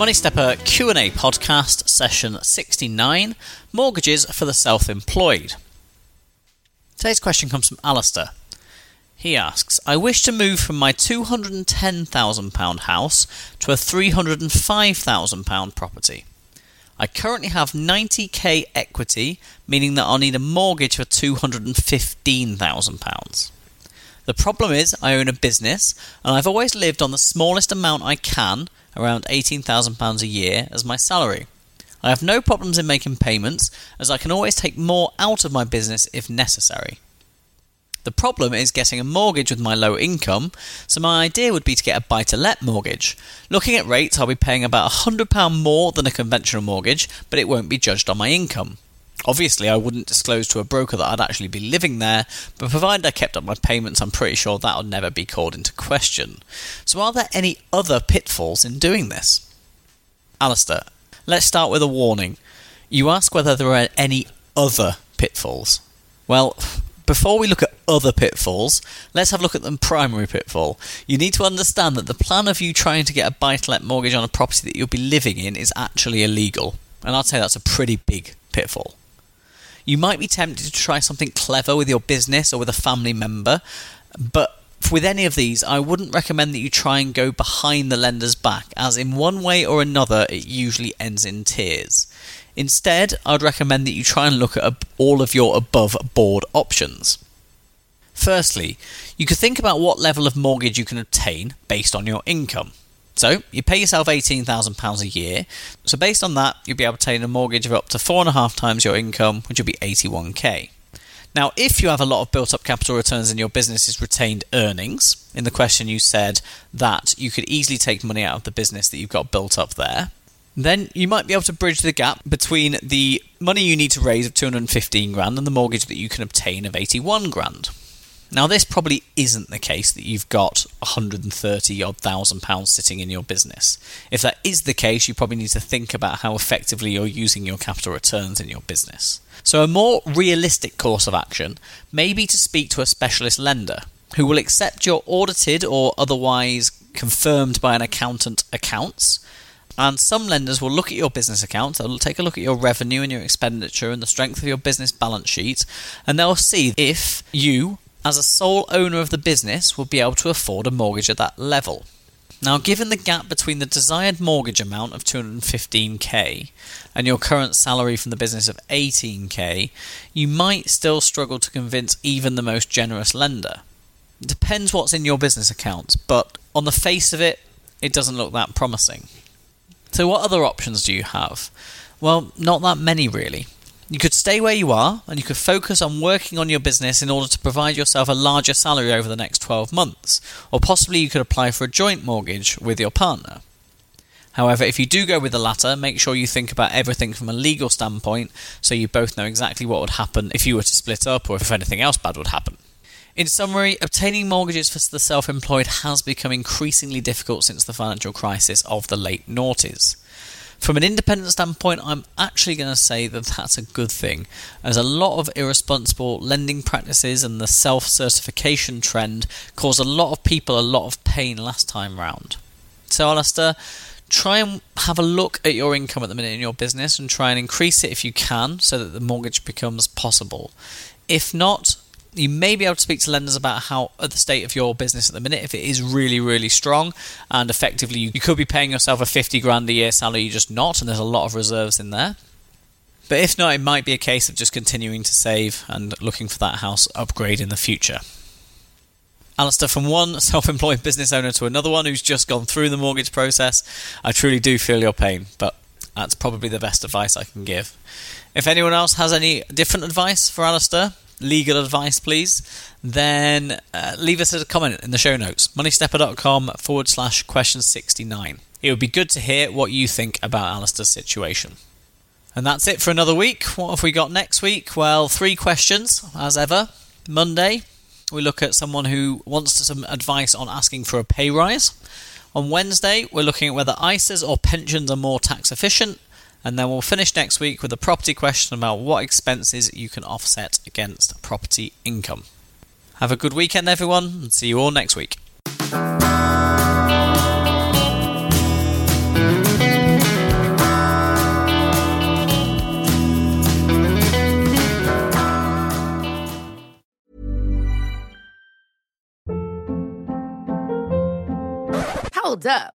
Money Stepper Q&A podcast session 69 mortgages for the self-employed. Today's question comes from Alistair. He asks, I wish to move from my £210,000 house to a £305,000 property. I currently have 90k equity, meaning that I'll need a mortgage for £215,000. The problem is, I own a business and I've always lived on the smallest amount I can, around £18,000 a year, as my salary. I have no problems in making payments, as I can always take more out of my business if necessary. The problem is getting a mortgage with my low income, so my idea would be to get a buy to let mortgage. Looking at rates, I'll be paying about £100 more than a conventional mortgage, but it won't be judged on my income. Obviously, I wouldn't disclose to a broker that I'd actually be living there, but provided I kept up my payments, I'm pretty sure that would never be called into question. So, are there any other pitfalls in doing this? Alistair, let's start with a warning. You ask whether there are any other pitfalls. Well, before we look at other pitfalls, let's have a look at the primary pitfall. You need to understand that the plan of you trying to get a buy to let mortgage on a property that you'll be living in is actually illegal. And I'd say that's a pretty big pitfall. You might be tempted to try something clever with your business or with a family member, but with any of these, I wouldn't recommend that you try and go behind the lender's back, as in one way or another, it usually ends in tears. Instead, I'd recommend that you try and look at all of your above board options. Firstly, you could think about what level of mortgage you can obtain based on your income. So, you pay yourself £18,000 a year. So, based on that, you'll be able to obtain a mortgage of up to four and a half times your income, which will be 81k. Now, if you have a lot of built up capital returns in your business's retained earnings, in the question you said that you could easily take money out of the business that you've got built up there, then you might be able to bridge the gap between the money you need to raise of 215 grand and the mortgage that you can obtain of 81 grand. Now, this probably isn't the case that you've got 130 odd thousand pounds sitting in your business. If that is the case, you probably need to think about how effectively you're using your capital returns in your business. So, a more realistic course of action may be to speak to a specialist lender who will accept your audited or otherwise confirmed by an accountant accounts. And some lenders will look at your business accounts, they'll take a look at your revenue and your expenditure and the strength of your business balance sheet, and they'll see if you as a sole owner of the business, would be able to afford a mortgage at that level. Now, given the gap between the desired mortgage amount of 215k and your current salary from the business of 18k, you might still struggle to convince even the most generous lender. It depends what's in your business accounts, but on the face of it, it doesn't look that promising. So, what other options do you have? Well, not that many really. You could stay where you are and you could focus on working on your business in order to provide yourself a larger salary over the next 12 months, or possibly you could apply for a joint mortgage with your partner. However, if you do go with the latter, make sure you think about everything from a legal standpoint so you both know exactly what would happen if you were to split up or if anything else bad would happen. In summary, obtaining mortgages for the self employed has become increasingly difficult since the financial crisis of the late noughties. From an independent standpoint, I'm actually going to say that that's a good thing, as a lot of irresponsible lending practices and the self certification trend caused a lot of people a lot of pain last time round. So, Alistair, try and have a look at your income at the minute in your business and try and increase it if you can so that the mortgage becomes possible. If not, you may be able to speak to lenders about how the state of your business at the minute if it is really really strong and effectively you, you could be paying yourself a 50 grand a year salary you're just not and there's a lot of reserves in there. But if not it might be a case of just continuing to save and looking for that house upgrade in the future. Alistair, from one self employed business owner to another one who's just gone through the mortgage process, I truly do feel your pain, but That's probably the best advice I can give. If anyone else has any different advice for Alistair, legal advice, please, then uh, leave us a comment in the show notes. moneystepper.com forward slash question 69. It would be good to hear what you think about Alistair's situation. And that's it for another week. What have we got next week? Well, three questions, as ever. Monday, we look at someone who wants some advice on asking for a pay rise. On Wednesday, we're looking at whether ISAs or pensions are more tax efficient. And then we'll finish next week with a property question about what expenses you can offset against property income. Have a good weekend, everyone, and see you all next week. Hold up.